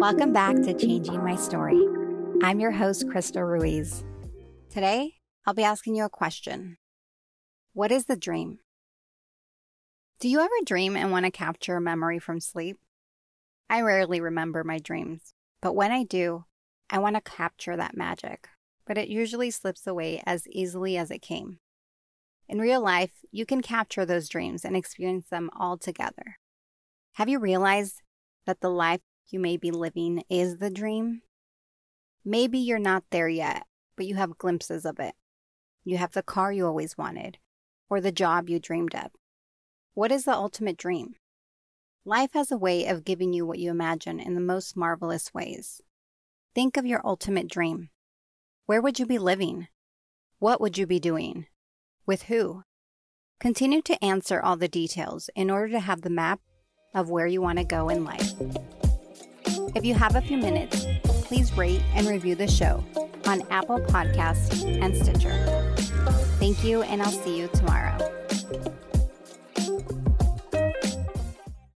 Welcome back to Changing My Story. I'm your host, Crystal Ruiz. Today, I'll be asking you a question What is the dream? Do you ever dream and want to capture a memory from sleep? I rarely remember my dreams, but when I do, I want to capture that magic, but it usually slips away as easily as it came. In real life, you can capture those dreams and experience them all together. Have you realized that the life you may be living is the dream? Maybe you're not there yet, but you have glimpses of it. You have the car you always wanted, or the job you dreamed of. What is the ultimate dream? Life has a way of giving you what you imagine in the most marvelous ways. Think of your ultimate dream. Where would you be living? What would you be doing? With who? Continue to answer all the details in order to have the map of where you want to go in life. If you have a few minutes, please rate and review the show on Apple Podcasts and Stitcher. Thank you, and I'll see you tomorrow.